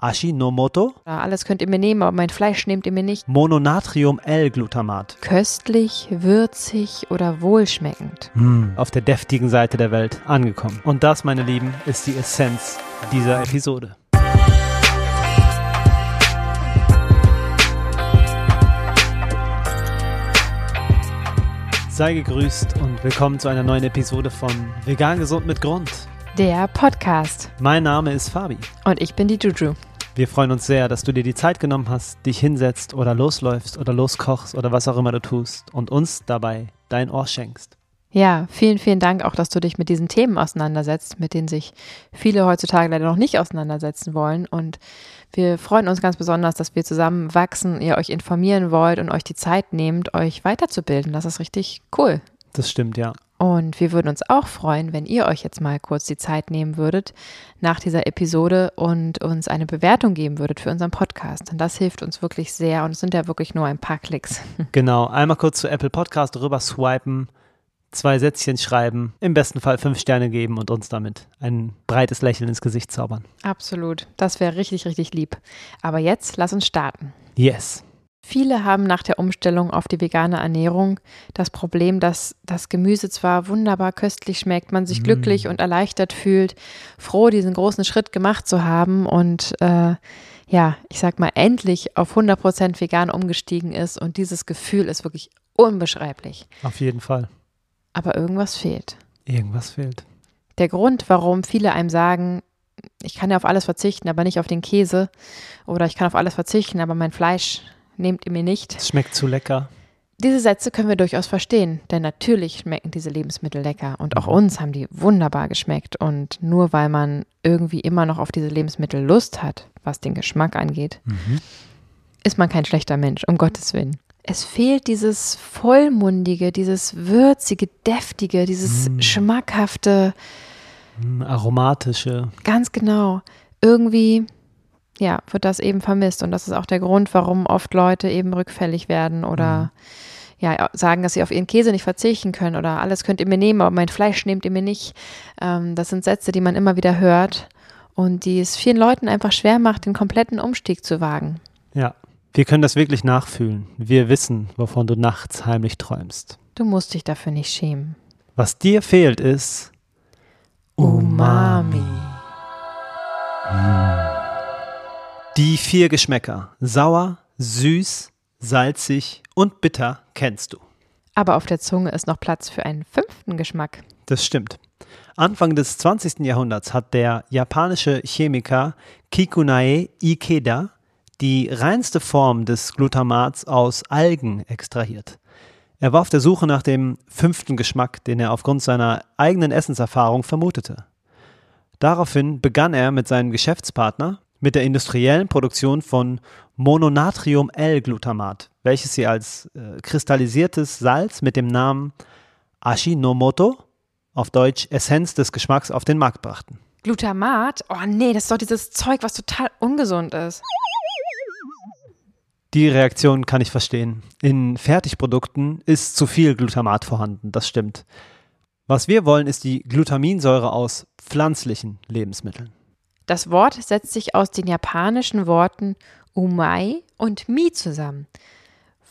Ashinomoto, Ja, Alles könnt ihr mir nehmen, aber mein Fleisch nehmt ihr mir nicht. Mononatrium-L-Glutamat. Köstlich, würzig oder wohlschmeckend. Auf der deftigen Seite der Welt angekommen. Und das, meine Lieben, ist die Essenz dieser Episode. Sei gegrüßt und willkommen zu einer neuen Episode von Vegan Gesund mit Grund. Der Podcast. Mein Name ist Fabi. Und ich bin die Juju. Wir freuen uns sehr, dass du dir die Zeit genommen hast, dich hinsetzt oder losläufst oder loskochst oder was auch immer du tust und uns dabei dein Ohr schenkst. Ja, vielen, vielen Dank auch, dass du dich mit diesen Themen auseinandersetzt, mit denen sich viele heutzutage leider noch nicht auseinandersetzen wollen. Und wir freuen uns ganz besonders, dass wir zusammen wachsen, ihr euch informieren wollt und euch die Zeit nehmt, euch weiterzubilden. Das ist richtig cool. Das stimmt, ja. Und wir würden uns auch freuen, wenn ihr euch jetzt mal kurz die Zeit nehmen würdet nach dieser Episode und uns eine Bewertung geben würdet für unseren Podcast. Denn das hilft uns wirklich sehr und es sind ja wirklich nur ein paar Klicks. Genau, einmal kurz zu Apple Podcast rüber swipen, zwei Sätzchen schreiben, im besten Fall fünf Sterne geben und uns damit ein breites Lächeln ins Gesicht zaubern. Absolut. Das wäre richtig, richtig lieb. Aber jetzt lass uns starten. Yes. Viele haben nach der Umstellung auf die vegane Ernährung das Problem, dass das Gemüse zwar wunderbar köstlich schmeckt, man sich Mm. glücklich und erleichtert fühlt, froh, diesen großen Schritt gemacht zu haben und äh, ja, ich sag mal, endlich auf 100% vegan umgestiegen ist und dieses Gefühl ist wirklich unbeschreiblich. Auf jeden Fall. Aber irgendwas fehlt. Irgendwas fehlt. Der Grund, warum viele einem sagen, ich kann ja auf alles verzichten, aber nicht auf den Käse oder ich kann auf alles verzichten, aber mein Fleisch nehmt ihr mir nicht. Es schmeckt zu lecker. Diese Sätze können wir durchaus verstehen, denn natürlich schmecken diese Lebensmittel lecker und auch uns haben die wunderbar geschmeckt und nur weil man irgendwie immer noch auf diese Lebensmittel Lust hat, was den Geschmack angeht, ist man kein schlechter Mensch, um Gottes Willen. Es fehlt dieses vollmundige, dieses würzige, deftige, dieses Mm. schmackhafte, Mm, aromatische. ganz genau. Irgendwie, ja, wird das eben vermisst und das ist auch der Grund, warum oft Leute eben rückfällig werden oder ja, sagen, dass sie auf ihren Käse nicht verzichten können oder alles könnt ihr mir nehmen, aber mein Fleisch nehmt ihr mir nicht. Ähm, das sind Sätze, die man immer wieder hört und die es vielen Leuten einfach schwer macht, den kompletten Umstieg zu wagen. Ja. Wir können das wirklich nachfühlen. Wir wissen, wovon du nachts heimlich träumst. Du musst dich dafür nicht schämen. Was dir fehlt, ist Umami. Die vier Geschmäcker. Sauer, süß, salzig und bitter kennst du. Aber auf der Zunge ist noch Platz für einen fünften Geschmack. Das stimmt. Anfang des 20. Jahrhunderts hat der japanische Chemiker Kikunae Ikeda die reinste Form des Glutamats aus Algen extrahiert. Er war auf der Suche nach dem fünften Geschmack, den er aufgrund seiner eigenen Essenserfahrung vermutete. Daraufhin begann er mit seinem Geschäftspartner mit der industriellen Produktion von Mononatrium-L-Glutamat, welches sie als äh, kristallisiertes Salz mit dem Namen Ashinomoto, auf Deutsch Essenz des Geschmacks, auf den Markt brachten. Glutamat? Oh nee, das ist doch dieses Zeug, was total ungesund ist. Die Reaktion kann ich verstehen. In Fertigprodukten ist zu viel Glutamat vorhanden, das stimmt. Was wir wollen, ist die Glutaminsäure aus pflanzlichen Lebensmitteln. Das Wort setzt sich aus den japanischen Worten umai und mi zusammen,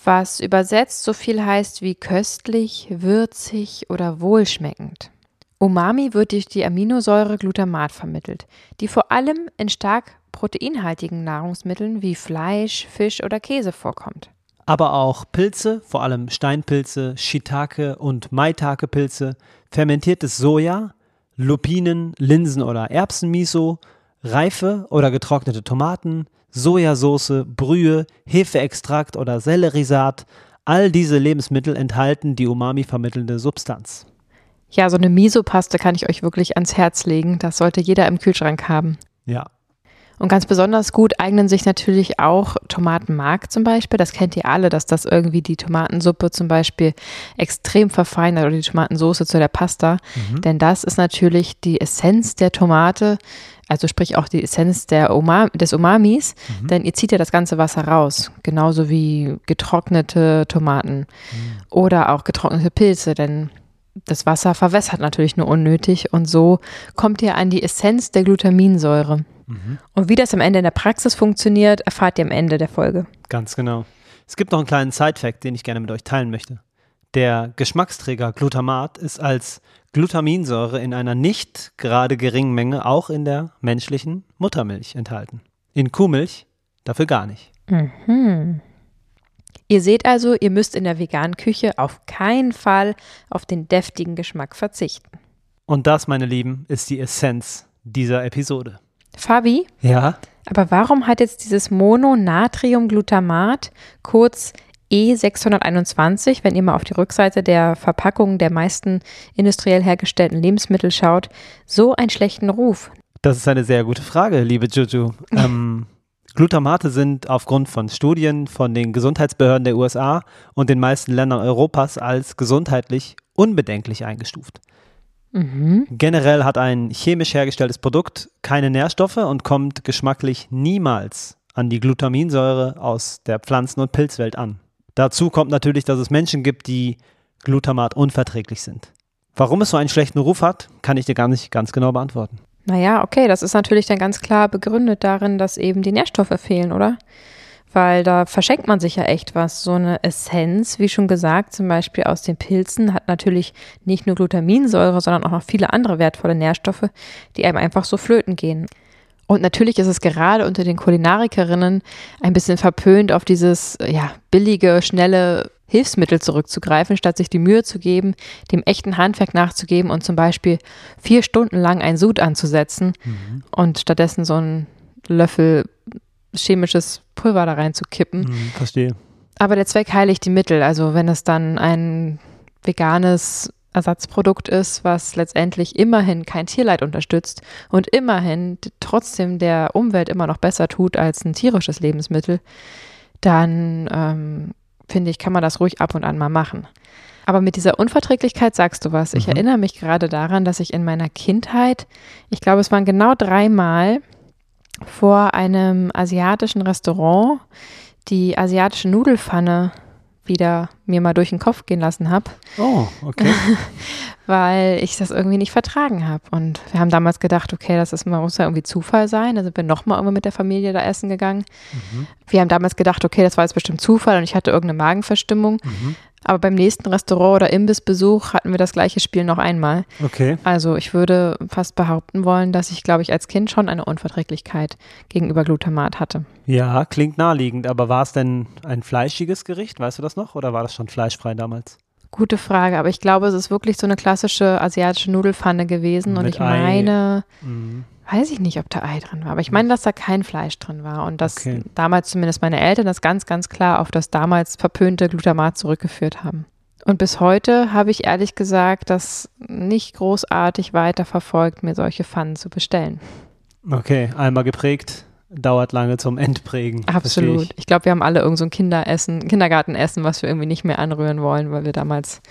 was übersetzt so viel heißt wie köstlich, würzig oder wohlschmeckend. Umami wird durch die Aminosäure Glutamat vermittelt, die vor allem in stark proteinhaltigen Nahrungsmitteln wie Fleisch, Fisch oder Käse vorkommt. Aber auch Pilze, vor allem Steinpilze, Shiitake und Maitake-Pilze, fermentiertes Soja, Lupinen, Linsen- oder Erbsenmiso, reife oder getrocknete Tomaten, Sojasauce, Brühe, Hefeextrakt oder Selleriesaat, all diese Lebensmittel enthalten die Umami vermittelnde Substanz. Ja, so eine Miso-Paste kann ich euch wirklich ans Herz legen. Das sollte jeder im Kühlschrank haben. Ja, Und ganz besonders gut eignen sich natürlich auch Tomatenmark zum Beispiel. Das kennt ihr alle, dass das irgendwie die Tomatensuppe zum Beispiel extrem verfeinert oder die Tomatensoße zu der Pasta. Denn das ist natürlich die Essenz der Tomate, also sprich auch die Essenz der Uma des Umamis, denn ihr zieht ja das ganze Wasser raus. Genauso wie getrocknete Tomaten oder auch getrocknete Pilze, denn das Wasser verwässert natürlich nur unnötig und so kommt ihr an die Essenz der Glutaminsäure. Mhm. Und wie das am Ende in der Praxis funktioniert, erfahrt ihr am Ende der Folge. Ganz genau. Es gibt noch einen kleinen Side-Fact, den ich gerne mit euch teilen möchte. Der Geschmacksträger Glutamat ist als Glutaminsäure in einer nicht gerade geringen Menge auch in der menschlichen Muttermilch enthalten. In Kuhmilch dafür gar nicht. Mhm. Ihr seht also, ihr müsst in der veganen Küche auf keinen Fall auf den deftigen Geschmack verzichten. Und das, meine Lieben, ist die Essenz dieser Episode. Fabi? Ja. Aber warum hat jetzt dieses Mononatriumglutamat, kurz E621, wenn ihr mal auf die Rückseite der Verpackung der meisten industriell hergestellten Lebensmittel schaut, so einen schlechten Ruf? Das ist eine sehr gute Frage, liebe Juju. ähm, Glutamate sind aufgrund von Studien von den Gesundheitsbehörden der USA und den meisten Ländern Europas als gesundheitlich unbedenklich eingestuft. Mhm. Generell hat ein chemisch hergestelltes Produkt keine Nährstoffe und kommt geschmacklich niemals an die Glutaminsäure aus der Pflanzen- und Pilzwelt an. Dazu kommt natürlich, dass es Menschen gibt, die Glutamat unverträglich sind. Warum es so einen schlechten Ruf hat, kann ich dir gar nicht ganz genau beantworten. Naja, okay, das ist natürlich dann ganz klar begründet darin, dass eben die Nährstoffe fehlen, oder? Weil da verschenkt man sich ja echt was. So eine Essenz, wie schon gesagt, zum Beispiel aus den Pilzen, hat natürlich nicht nur Glutaminsäure, sondern auch noch viele andere wertvolle Nährstoffe, die einem einfach so flöten gehen. Und natürlich ist es gerade unter den Kulinarikerinnen ein bisschen verpönt, auf dieses ja, billige, schnelle Hilfsmittel zurückzugreifen, statt sich die Mühe zu geben, dem echten Handwerk nachzugeben und zum Beispiel vier Stunden lang ein Sud anzusetzen mhm. und stattdessen so einen Löffel chemisches Pulver da reinzukippen. Mhm, verstehe. Aber der Zweck heiligt die Mittel. Also wenn es dann ein veganes Ersatzprodukt ist, was letztendlich immerhin kein Tierleid unterstützt und immerhin trotzdem der Umwelt immer noch besser tut als ein tierisches Lebensmittel, dann ähm, finde ich, kann man das ruhig ab und an mal machen. Aber mit dieser Unverträglichkeit sagst du was. Ich mhm. erinnere mich gerade daran, dass ich in meiner Kindheit, ich glaube, es waren genau dreimal vor einem asiatischen Restaurant die asiatische Nudelfanne wieder mir mal durch den Kopf gehen lassen habe. Oh, okay. Weil ich das irgendwie nicht vertragen habe. Und wir haben damals gedacht, okay, das ist, muss ja irgendwie Zufall sein. Da sind wir nochmal irgendwann mit der Familie da essen gegangen. Mhm. Wir haben damals gedacht, okay, das war jetzt bestimmt Zufall und ich hatte irgendeine Magenverstimmung. Mhm. Aber beim nächsten Restaurant oder Imbissbesuch hatten wir das gleiche Spiel noch einmal. Okay. Also ich würde fast behaupten wollen, dass ich, glaube ich, als Kind schon eine Unverträglichkeit gegenüber Glutamat hatte. Ja, klingt naheliegend. Aber war es denn ein fleischiges Gericht? Weißt du das noch? Oder war das schon fleischfrei damals? Gute Frage, aber ich glaube, es ist wirklich so eine klassische asiatische Nudelfanne gewesen. Mit und ich Ei. meine, mhm. Weiß ich nicht, ob da Ei drin war, aber ich meine, dass da kein Fleisch drin war und dass okay. damals zumindest meine Eltern das ganz, ganz klar auf das damals verpönte Glutamat zurückgeführt haben. Und bis heute habe ich ehrlich gesagt das nicht großartig weiterverfolgt, mir solche Pfannen zu bestellen. Okay, einmal geprägt, dauert lange zum Entprägen. Absolut. Ich, ich glaube, wir haben alle irgend so ein Kinderessen, Kindergartenessen, was wir irgendwie nicht mehr anrühren wollen, weil wir damals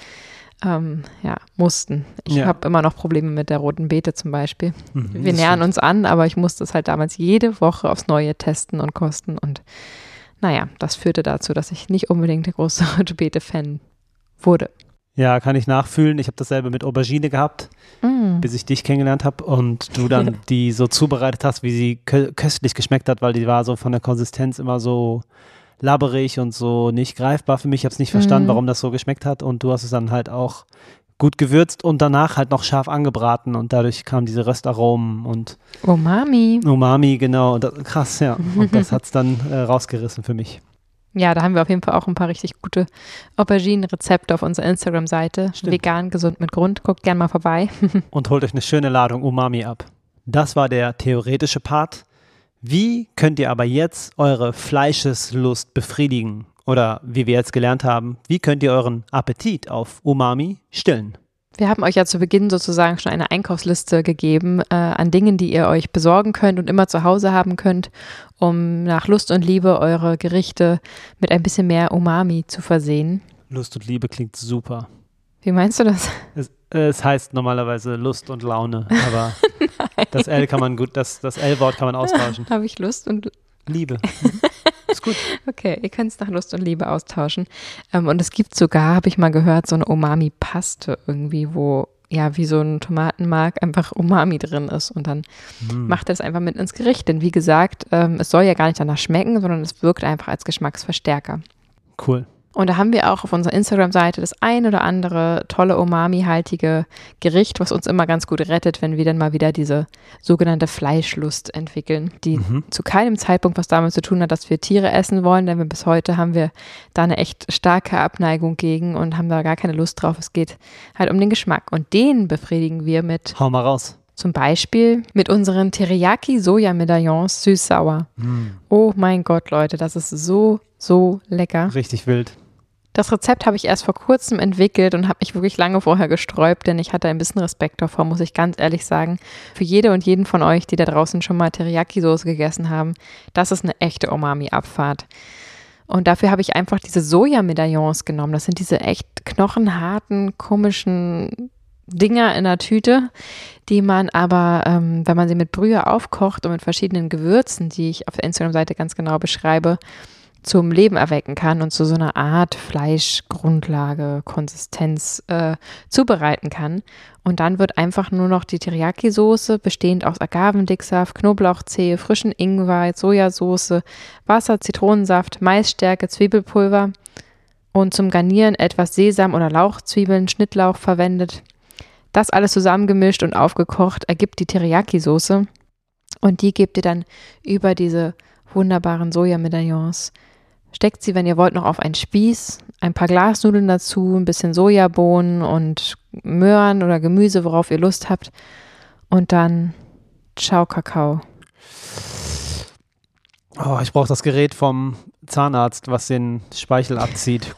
ähm, ja, mussten. Ich ja. habe immer noch Probleme mit der roten Beete zum Beispiel. Mhm, Wir nähern stimmt. uns an, aber ich musste es halt damals jede Woche aufs Neue testen und kosten. Und naja, das führte dazu, dass ich nicht unbedingt der große rote Beete-Fan wurde. Ja, kann ich nachfühlen. Ich habe dasselbe mit Aubergine gehabt, mm. bis ich dich kennengelernt habe und du dann die so zubereitet hast, wie sie kö köstlich geschmeckt hat, weil die war so von der Konsistenz immer so labberig und so nicht greifbar für mich. Ich habe es nicht verstanden, mhm. warum das so geschmeckt hat. Und du hast es dann halt auch gut gewürzt und danach halt noch scharf angebraten und dadurch kamen diese Röstaromen und Umami. Umami, genau. Das, krass, ja. Und das hat es dann äh, rausgerissen für mich. Ja, da haben wir auf jeden Fall auch ein paar richtig gute Auberginen-Rezepte auf unserer Instagram-Seite. Vegan, gesund mit Grund. Guckt gerne mal vorbei. und holt euch eine schöne Ladung Umami ab. Das war der theoretische Part. Wie könnt ihr aber jetzt eure Fleischeslust befriedigen? Oder wie wir jetzt gelernt haben, wie könnt ihr euren Appetit auf Umami stillen? Wir haben euch ja zu Beginn sozusagen schon eine Einkaufsliste gegeben äh, an Dingen, die ihr euch besorgen könnt und immer zu Hause haben könnt, um nach Lust und Liebe eure Gerichte mit ein bisschen mehr Umami zu versehen. Lust und Liebe klingt super. Wie meinst du das? Es, äh, es heißt normalerweise Lust und Laune, aber das L kann man gut, das, das L-Wort kann man austauschen. Habe ich Lust und Liebe. Ist gut. Okay, ihr könnt es nach Lust und Liebe austauschen. Ähm, und es gibt sogar, habe ich mal gehört, so eine Umami-Paste irgendwie, wo ja wie so ein Tomatenmark einfach Umami drin ist. Und dann Hm. macht er das einfach mit ins Gericht. Denn wie gesagt, ähm, es soll ja gar nicht danach schmecken, sondern es wirkt einfach als Geschmacksverstärker. Cool. Und da haben wir auch auf unserer Instagram-Seite das ein oder andere tolle Umami-haltige Gericht, was uns immer ganz gut rettet, wenn wir dann mal wieder diese sogenannte Fleischlust entwickeln, die Mhm. zu keinem Zeitpunkt was damit zu tun hat, dass wir Tiere essen wollen, denn bis heute haben wir da eine echt starke Abneigung gegen und haben da gar keine Lust drauf. Es geht halt um den Geschmack und den befriedigen wir mit Hau mal raus. zum Beispiel mit unseren Teriyaki-Soja-Medaillons süß-sauer. Hm. Oh mein Gott, Leute, das ist so, so lecker. Richtig wild. Das Rezept habe ich erst vor kurzem entwickelt und habe mich wirklich lange vorher gesträubt, denn ich hatte ein bisschen Respekt davor, muss ich ganz ehrlich sagen. Für jede und jeden von euch, die da draußen schon mal Teriyaki-Soße gegessen haben, das ist eine echte Umami-Abfahrt. Und dafür habe ich einfach diese Soja-Medaillons genommen. Das sind diese echt knochenharten, komischen Dinger in der Tüte, die man aber, ähm, wenn man sie mit Brühe aufkocht und mit verschiedenen Gewürzen, die ich auf der Instagram-Seite ganz genau beschreibe, zum Leben erwecken kann und zu so einer Art Fleischgrundlage, Konsistenz äh, zubereiten kann. Und dann wird einfach nur noch die Teriyaki-Soße, bestehend aus Agavendicksaft, Knoblauchzehe, frischen Ingwer, Sojasauce, Wasser, Zitronensaft, Maisstärke, Zwiebelpulver und zum Garnieren etwas Sesam oder Lauchzwiebeln, Schnittlauch verwendet. Das alles zusammengemischt und aufgekocht ergibt die Teriyaki-Soße. Und die gebt ihr dann über diese wunderbaren Sojamedaillons. Steckt sie, wenn ihr wollt, noch auf einen Spieß, ein paar Glasnudeln dazu, ein bisschen Sojabohnen und Möhren oder Gemüse, worauf ihr Lust habt. Und dann Ciao Kakao. Oh, ich brauche das Gerät vom Zahnarzt, was den Speichel abzieht.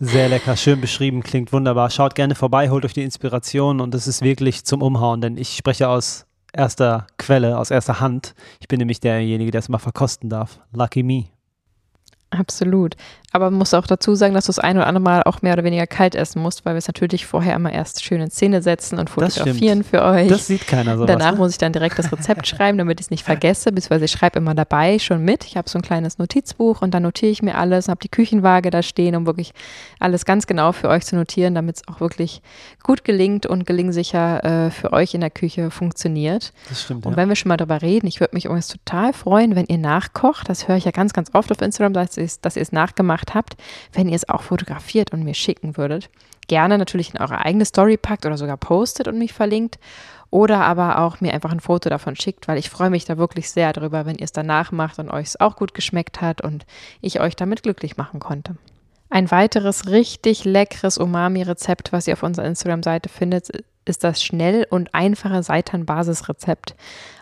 Sehr lecker, schön beschrieben, klingt wunderbar. Schaut gerne vorbei, holt euch die Inspiration und es ist wirklich zum Umhauen, denn ich spreche aus erster Quelle, aus erster Hand. Ich bin nämlich derjenige, der es mal verkosten darf. Lucky me. Absolut. Aber man muss auch dazu sagen, dass du das ein oder andere Mal auch mehr oder weniger kalt essen musst, weil wir es natürlich vorher immer erst schön in Szene setzen und fotografieren für euch. Das sieht keiner so. Danach ne? muss ich dann direkt das Rezept schreiben, damit ich es nicht vergesse, beziehungsweise ich schreibe immer dabei schon mit. Ich habe so ein kleines Notizbuch und dann notiere ich mir alles, habe die Küchenwaage da stehen, um wirklich alles ganz genau für euch zu notieren, damit es auch wirklich gut gelingt und gelingsicher äh, für euch in der Küche funktioniert. Das stimmt. Und Ja. wenn wir schon mal darüber reden, ich würde mich übrigens total freuen, wenn ihr nachkocht. Das höre ich ja ganz, ganz oft auf Instagram, dass ihr es- dass nachgemacht habt, wenn ihr es auch fotografiert und mir schicken würdet. Gerne natürlich in eure eigene Story packt oder sogar postet und mich verlinkt. Oder aber auch mir einfach ein Foto davon schickt, weil ich freue mich da wirklich sehr drüber, wenn ihr es danach macht und euch es auch gut geschmeckt hat und ich euch damit glücklich machen konnte. Ein weiteres richtig leckeres Umami-Rezept, was ihr auf unserer Instagram-Seite findet, ist das schnell und einfache Seitan-Basisrezept,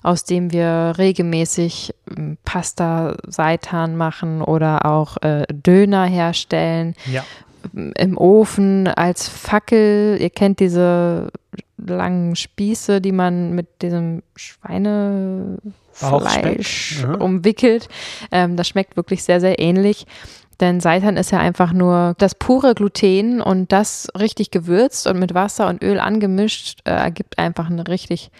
aus dem wir regelmäßig ähm, Pasta Seitan machen oder auch äh, Döner herstellen ja. im Ofen als Fackel. Ihr kennt diese langen Spieße, die man mit diesem Schweinefleisch umwickelt. Ähm, das schmeckt wirklich sehr, sehr ähnlich. Denn Seitan ist ja einfach nur das pure Gluten und das richtig gewürzt und mit Wasser und Öl angemischt, äh, ergibt einfach eine richtig,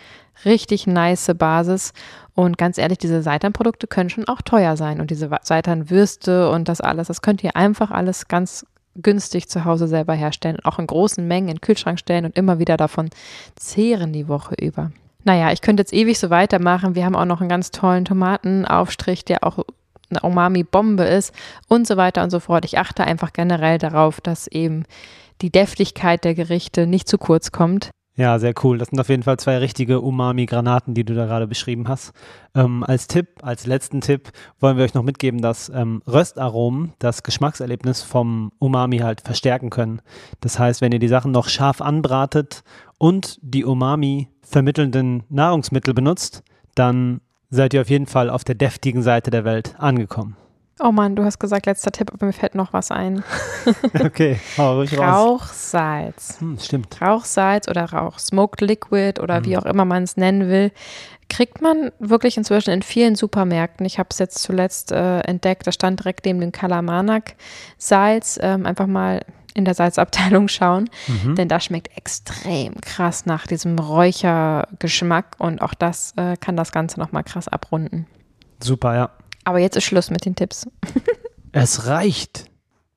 richtig nice Basis. Und ganz ehrlich, diese Seitan-Produkte können schon auch teuer sein. Und diese Seitan-Würste und das alles, das könnt ihr einfach alles ganz günstig zu Hause selber herstellen, auch in großen Mengen in den Kühlschrank stellen und immer wieder davon zehren die Woche über. Naja, ich könnte jetzt ewig so weitermachen. Wir haben auch noch einen ganz tollen Tomatenaufstrich, der auch eine Umami-Bombe ist und so weiter und so fort. Ich achte einfach generell darauf, dass eben die Deftigkeit der Gerichte nicht zu kurz kommt. Ja, sehr cool. Das sind auf jeden Fall zwei richtige Umami-Granaten, die du da gerade beschrieben hast. Ähm, als Tipp, als letzten Tipp, wollen wir euch noch mitgeben, dass ähm, Röstaromen das Geschmackserlebnis vom Umami halt verstärken können. Das heißt, wenn ihr die Sachen noch scharf anbratet und die Umami vermittelnden Nahrungsmittel benutzt, dann seid ihr auf jeden Fall auf der deftigen Seite der Welt angekommen. Oh Mann, du hast gesagt, letzter Tipp, aber mir fällt noch was ein. Okay, hau ruhig raus. Rauchsalz. Hm, stimmt. Rauchsalz oder Rauch Smoked Liquid oder wie Mhm. auch immer man es nennen will, kriegt man wirklich inzwischen in vielen Supermärkten. Ich habe es jetzt zuletzt äh, entdeckt, das stand direkt neben dem Kalamanak-Salz. Ähm, einfach mal in der Salzabteilung schauen, Mhm. denn das schmeckt extrem krass nach diesem Räuchergeschmack und auch das äh, kann das Ganze nochmal krass abrunden. Super, ja. Aber jetzt ist Schluss mit den Tipps. Es reicht.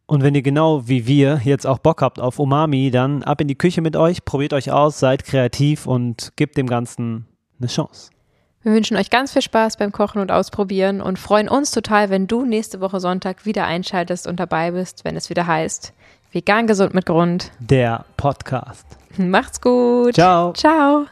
Und wenn ihr genau wie wir jetzt auch Bock habt auf Umami, dann ab in die Küche mit euch, probiert euch aus, seid kreativ und gebt dem Ganzen eine Chance. Wir wünschen euch ganz viel Spaß beim Kochen und Ausprobieren und freuen uns total, wenn du nächste Woche Sonntag wieder einschaltest und dabei bist, wenn es wieder heißt Vegan gesund mit Grund. Der Podcast. Macht's gut. Ciao. Ciao.